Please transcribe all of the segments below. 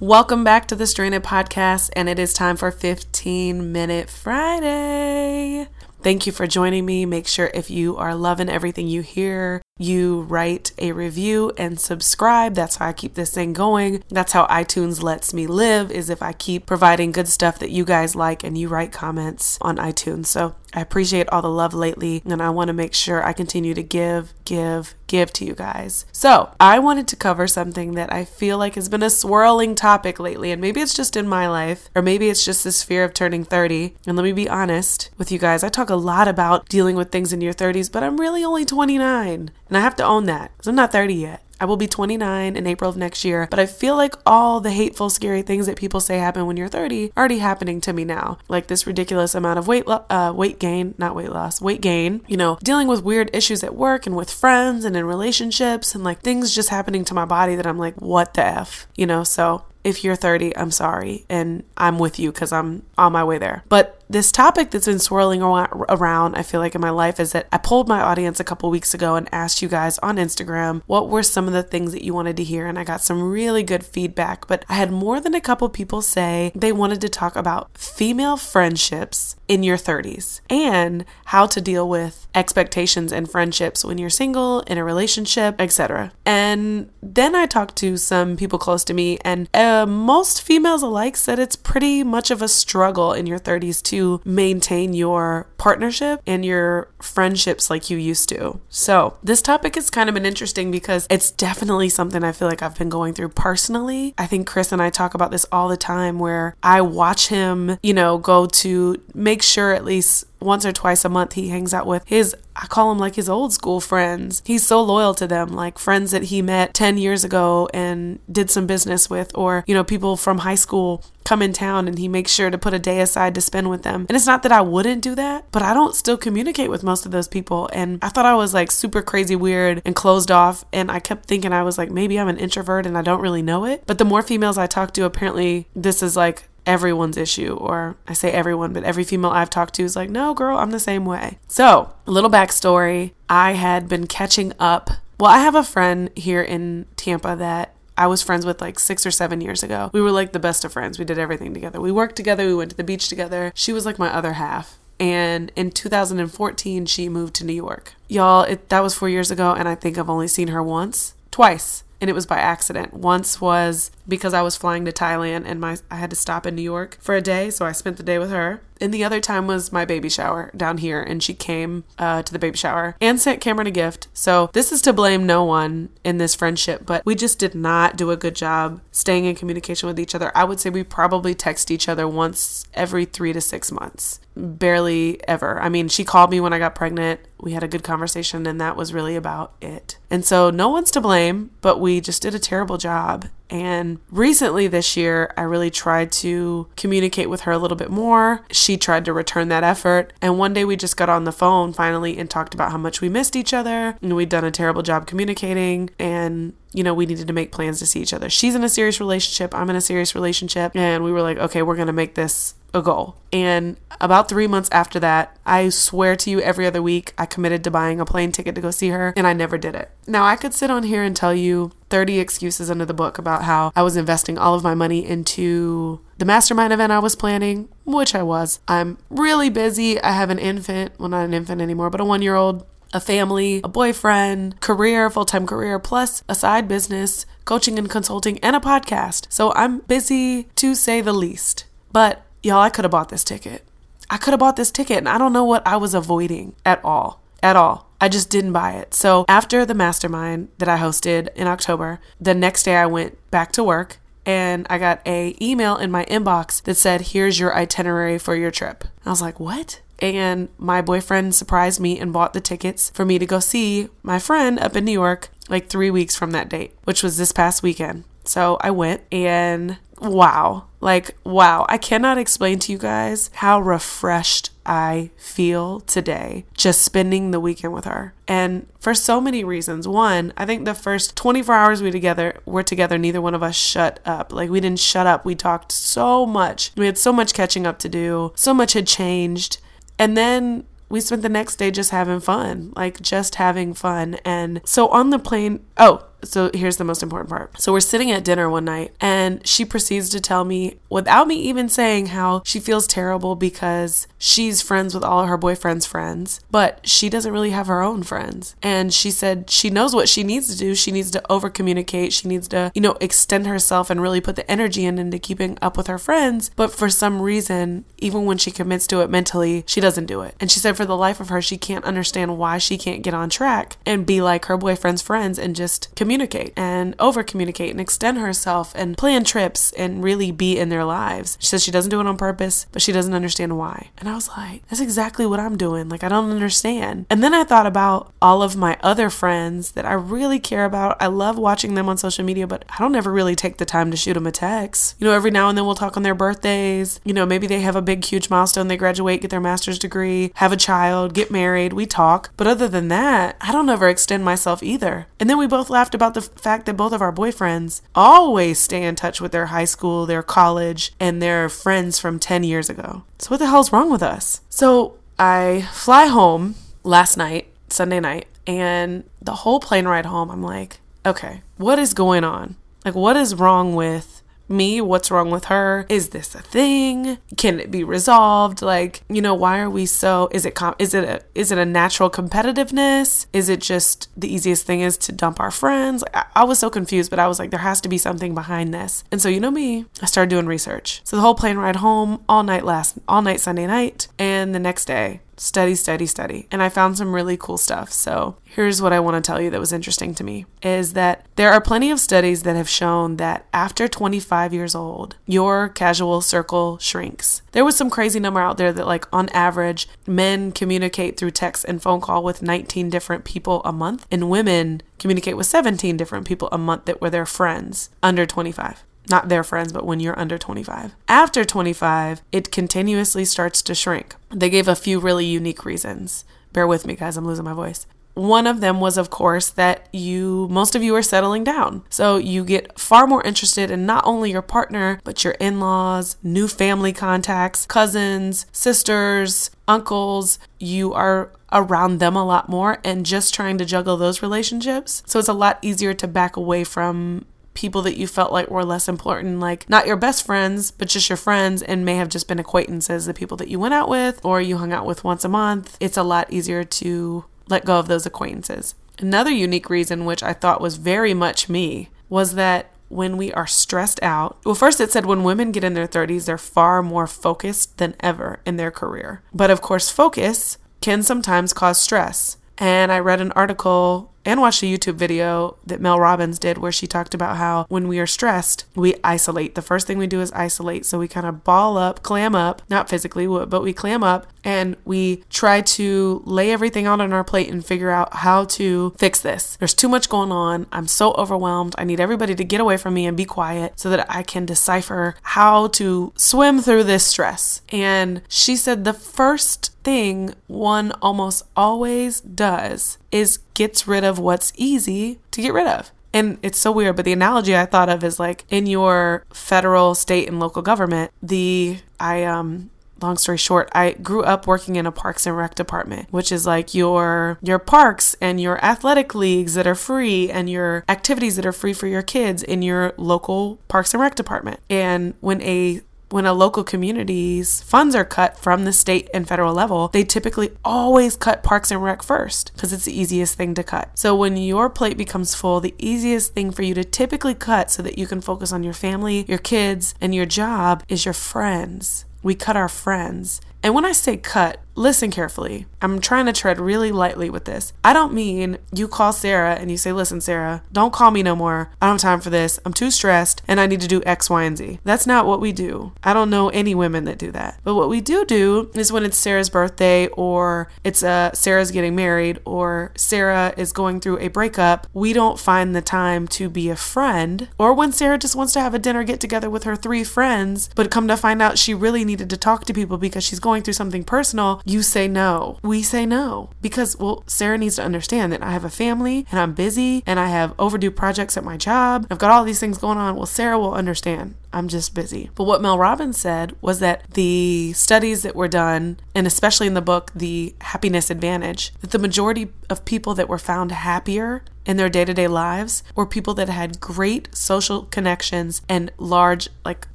Welcome back to the Stranded Podcast, and it is time for 15 Minute Friday. Thank you for joining me. Make sure if you are loving everything you hear, you write a review and subscribe. That's how I keep this thing going. That's how iTunes lets me live is if I keep providing good stuff that you guys like and you write comments on iTunes. So I appreciate all the love lately and I want to make sure I continue to give, give, give to you guys. So I wanted to cover something that I feel like has been a swirling topic lately and maybe it's just in my life or maybe it's just this fear of turning 30. And let me be honest with you guys. I talk a lot about dealing with things in your 30s, but I'm really only 29. And I have to own that because I'm not 30 yet. I will be 29 in April of next year, but I feel like all the hateful, scary things that people say happen when you're 30 are already happening to me now. Like this ridiculous amount of weight, lo- uh, weight gain, not weight loss, weight gain. You know, dealing with weird issues at work and with friends and in relationships, and like things just happening to my body that I'm like, what the f, you know? So if you're 30, I'm sorry, and I'm with you because I'm on my way there. But this topic that's been swirling around, I feel like in my life, is that I pulled my audience a couple weeks ago and asked you guys on Instagram what were some of the things that you wanted to hear, and I got some really good feedback. But I had more than a couple people say they wanted to talk about female friendships in your 30s and how to deal with expectations and friendships when you're single, in a relationship, etc. And then I talked to some people close to me, and uh, most females alike said it's pretty much of a struggle in your 30s too to maintain your partnership and your friendships like you used to. So, this topic has kind of been interesting because it's definitely something I feel like I've been going through personally. I think Chris and I talk about this all the time where I watch him, you know, go to make sure at least once or twice a month he hangs out with his I call him like his old school friends. He's so loyal to them, like friends that he met 10 years ago and did some business with or, you know, people from high school come in town and he makes sure to put a day aside to spend with them. And it's not that I wouldn't do that, but I don't still communicate with most of those people and I thought I was like super crazy weird and closed off and I kept thinking I was like maybe I'm an introvert and I don't really know it. But the more females I talk to apparently this is like everyone's issue, or I say everyone, but every female I've talked to is like, no, girl, I'm the same way. So, a little backstory I had been catching up. Well, I have a friend here in Tampa that I was friends with like six or seven years ago. We were like the best of friends. We did everything together. We worked together. We went to the beach together. She was like my other half. And in 2014, she moved to New York. Y'all, it, that was four years ago, and I think I've only seen her once, twice and it was by accident. Once was because I was flying to Thailand and my I had to stop in New York for a day, so I spent the day with her. And the other time was my baby shower down here, and she came uh, to the baby shower and sent Cameron a gift. So this is to blame no one in this friendship, but we just did not do a good job staying in communication with each other. I would say we probably text each other once every three to six months barely ever. I mean, she called me when I got pregnant. We had a good conversation, and that was really about it. And so, no one's to blame, but we just did a terrible job. And recently this year, I really tried to communicate with her a little bit more. She tried to return that effort. And one day we just got on the phone finally and talked about how much we missed each other and we'd done a terrible job communicating. And you know, we needed to make plans to see each other. She's in a serious relationship, I'm in a serious relationship, and we were like, okay, we're going to make this a goal. And about three months after that, I swear to you, every other week, I committed to buying a plane ticket to go see her, and I never did it. Now, I could sit on here and tell you 30 excuses under the book about how I was investing all of my money into the mastermind event I was planning, which I was. I'm really busy. I have an infant, well, not an infant anymore, but a one year old a family, a boyfriend, career, full time career, plus a side business, coaching and consulting, and a podcast. So I'm busy to say the least. But y'all, I could have bought this ticket. I could have bought this ticket, and I don't know what I was avoiding at all. At all. I just didn't buy it. So after the mastermind that I hosted in October, the next day I went back to work and I got a email in my inbox that said, "Here's your itinerary for your trip." I was like, "What?" And my boyfriend surprised me and bought the tickets for me to go see my friend up in New York like three weeks from that date, which was this past weekend. So I went and wow, like, wow. I cannot explain to you guys how refreshed I feel today just spending the weekend with her. And for so many reasons. One, I think the first 24 hours we together were together, neither one of us shut up. Like we didn't shut up. We talked so much. We had so much catching up to do. So much had changed. And then we spent the next day just having fun, like just having fun. And so on the plane, oh, so here's the most important part. So we're sitting at dinner one night and she proceeds to tell me without me even saying how she feels terrible because she's friends with all of her boyfriend's friends, but she doesn't really have her own friends. And she said she knows what she needs to do. She needs to over communicate. She needs to, you know, extend herself and really put the energy in into keeping up with her friends. But for some reason, even when she commits to it mentally, she doesn't do it. And she said for the life of her, she can't understand why she can't get on track and be like her boyfriend's friends and just communicate and over communicate and extend herself and plan trips and really be in their lives. She says she doesn't do it on purpose, but she doesn't understand why. And I was like, that's exactly what I'm doing. Like, I don't understand. And then I thought about all of my other friends that I really care about. I love watching them on social media, but I don't ever really take the time to shoot them a text. You know, every now and then we'll talk on their birthdays. You know, maybe they have a big, huge milestone. They graduate, get their master's degree, have a child, get married. We talk. But other than that, I don't ever extend myself either. And then we both laughed about the fact that both of our boyfriends always stay in touch with their high school, their college, and their friends from 10 years ago. So, what the hell's wrong with us? So, I fly home last night, Sunday night, and the whole plane ride home, I'm like, okay, what is going on? Like, what is wrong with me? What's wrong with her? Is this a thing? Can it be resolved? Like, you know, why are we so is it com- is it a is it a natural competitiveness? Is it just the easiest thing is to dump our friends? I, I was so confused, but I was like there has to be something behind this. And so, you know me, I started doing research. So the whole plane ride home all night last all night Sunday night and the next day study, study, study. And I found some really cool stuff. So here's what I want to tell you that was interesting to me is that there are plenty of studies that have shown that after 25 years old, your casual circle shrinks. There was some crazy number out there that like on average, men communicate through text and phone call with 19 different people a month and women communicate with 17 different people a month that were their friends under 25 not their friends, but when you're under 25. After 25, it continuously starts to shrink. They gave a few really unique reasons. Bear with me, guys, I'm losing my voice. One of them was, of course, that you, most of you are settling down. So you get far more interested in not only your partner, but your in laws, new family contacts, cousins, sisters, uncles. You are around them a lot more and just trying to juggle those relationships. So it's a lot easier to back away from people that you felt like were less important, like not your best friends, but just your friends, and may have just been acquaintances, the people that you went out with or you hung out with once a month, it's a lot easier to let go of those acquaintances. Another unique reason, which I thought was very much me, was that when we are stressed out, well, first it said when women get in their 30s, they're far more focused than ever in their career. But of course, focus can sometimes cause stress. And I read an article and watched a YouTube video that Mel Robbins did where she talked about how when we are stressed, we isolate. The first thing we do is isolate. So we kind of ball up, clam up, not physically, but we clam up and we try to lay everything out on our plate and figure out how to fix this. There's too much going on. I'm so overwhelmed. I need everybody to get away from me and be quiet so that I can decipher how to swim through this stress. And she said the first thing one almost always does is gets rid of what's easy to get rid of. And it's so weird, but the analogy I thought of is like in your federal, state, and local government, the I um long story short, I grew up working in a parks and rec department, which is like your your parks and your athletic leagues that are free and your activities that are free for your kids in your local parks and rec department. And when a when a local community's funds are cut from the state and federal level, they typically always cut Parks and Rec first because it's the easiest thing to cut. So when your plate becomes full, the easiest thing for you to typically cut so that you can focus on your family, your kids, and your job is your friends. We cut our friends. And when I say cut, listen carefully. I'm trying to tread really lightly with this. I don't mean you call Sarah and you say, listen, Sarah, don't call me no more. I don't have time for this. I'm too stressed and I need to do X, Y, and Z. That's not what we do. I don't know any women that do that. But what we do do is when it's Sarah's birthday or it's uh, Sarah's getting married or Sarah is going through a breakup, we don't find the time to be a friend. Or when Sarah just wants to have a dinner get together with her three friends, but come to find out she really needed to talk to people because she's going through something personal, you say no. We say no because, well, Sarah needs to understand that I have a family and I'm busy and I have overdue projects at my job. I've got all these things going on. Well, Sarah will understand. I'm just busy. But what Mel Robbins said was that the studies that were done, and especially in the book, The Happiness Advantage, that the majority of people that were found happier in their day to day lives were people that had great social connections and large, like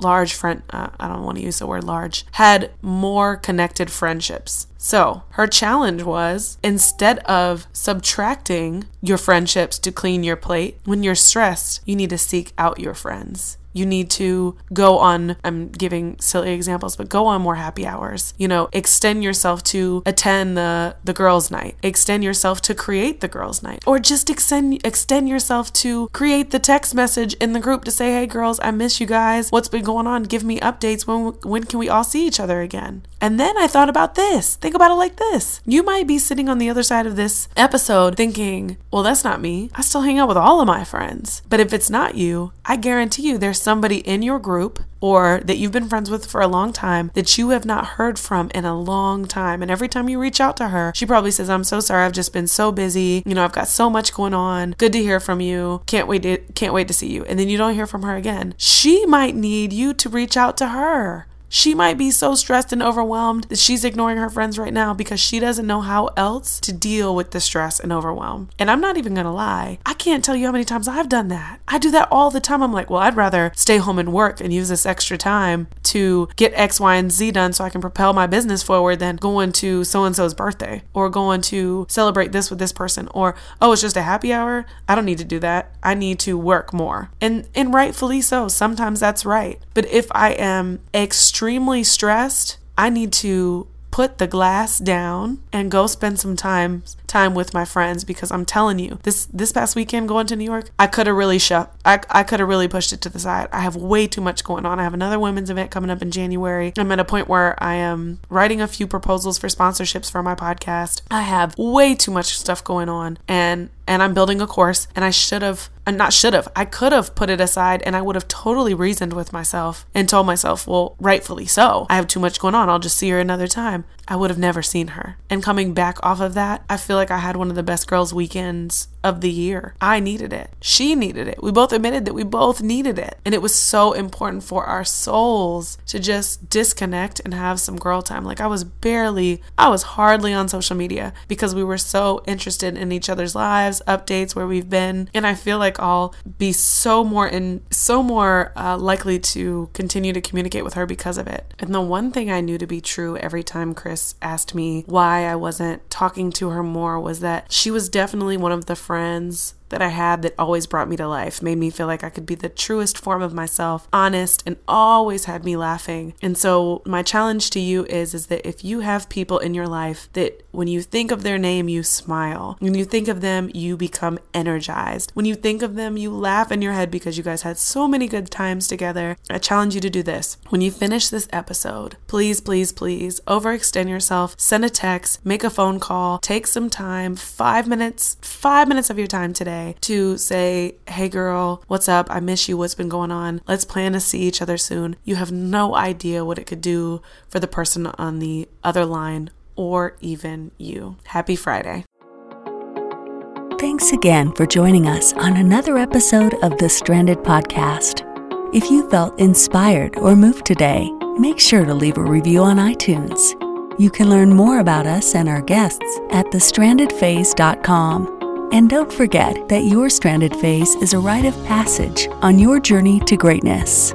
large friend, uh, I don't want to use the word large, had more connected friendships. So her challenge was instead of subtracting your friendships to clean your plate, when you're stressed, you need to seek out your friends. You need to go on, I'm giving silly examples, but go on more happy hours. You know, extend yourself to attend the, the girls' night, extend yourself to create the girls' night, or just extend, extend yourself to create the text message in the group to say, hey, girls, I miss you guys. What's been going on? Give me updates. When, when can we all see each other again? And then I thought about this. Think about it like this. You might be sitting on the other side of this episode thinking, well, that's not me. I still hang out with all of my friends. But if it's not you, I guarantee you there's somebody in your group or that you've been friends with for a long time that you have not heard from in a long time. And every time you reach out to her, she probably says, I'm so sorry. I've just been so busy. You know, I've got so much going on. Good to hear from you. Can't wait to, can't wait to see you. And then you don't hear from her again. She might need you to reach out to her. She might be so stressed and overwhelmed that she's ignoring her friends right now because she doesn't know how else to deal with the stress and overwhelm. And I'm not even gonna lie, I can't tell you how many times I've done that. I do that all the time. I'm like, well, I'd rather stay home and work and use this extra time to get X, Y, and Z done so I can propel my business forward than going to so and so's birthday or going to celebrate this with this person or, oh, it's just a happy hour. I don't need to do that. I need to work more. And and rightfully so. Sometimes that's right. But if I am extremely extremely stressed, I need to put the glass down and go spend some time time with my friends because I'm telling you this this past weekend going to New York I could have really shut I, I could have really pushed it to the side. I have way too much going on. I have another women's event coming up in January. I'm at a point where I am writing a few proposals for sponsorships for my podcast. I have way too much stuff going on and and I'm building a course and I should have and not should have I could have put it aside and I would have totally reasoned with myself and told myself well rightfully so. I have too much going on. I'll just see her another time I would have never seen her and coming back off of that I feel like I had one of the best girls weekends of the year. I needed it. She needed it. We both admitted that we both needed it. And it was so important for our souls to just disconnect and have some girl time. Like I was barely, I was hardly on social media because we were so interested in each other's lives, updates, where we've been. And I feel like I'll be so more in, so more uh, likely to continue to communicate with her because of it. And the one thing I knew to be true every time Chris asked me why I wasn't talking to her more was that she was definitely one of the friends that I had that always brought me to life, made me feel like I could be the truest form of myself, honest, and always had me laughing. And so my challenge to you is is that if you have people in your life that when you think of their name you smile. When you think of them you become energized. When you think of them you laugh in your head because you guys had so many good times together. I challenge you to do this. When you finish this episode, please please please overextend yourself, send a text, make a phone call, take some time, 5 minutes, 5 minutes of your time today to say, hey girl, what's up? I miss you. What's been going on? Let's plan to see each other soon. You have no idea what it could do for the person on the other line or even you. Happy Friday. Thanks again for joining us on another episode of the Stranded Podcast. If you felt inspired or moved today, make sure to leave a review on iTunes. You can learn more about us and our guests at thestrandedphase.com. And don't forget that your stranded phase is a rite of passage on your journey to greatness.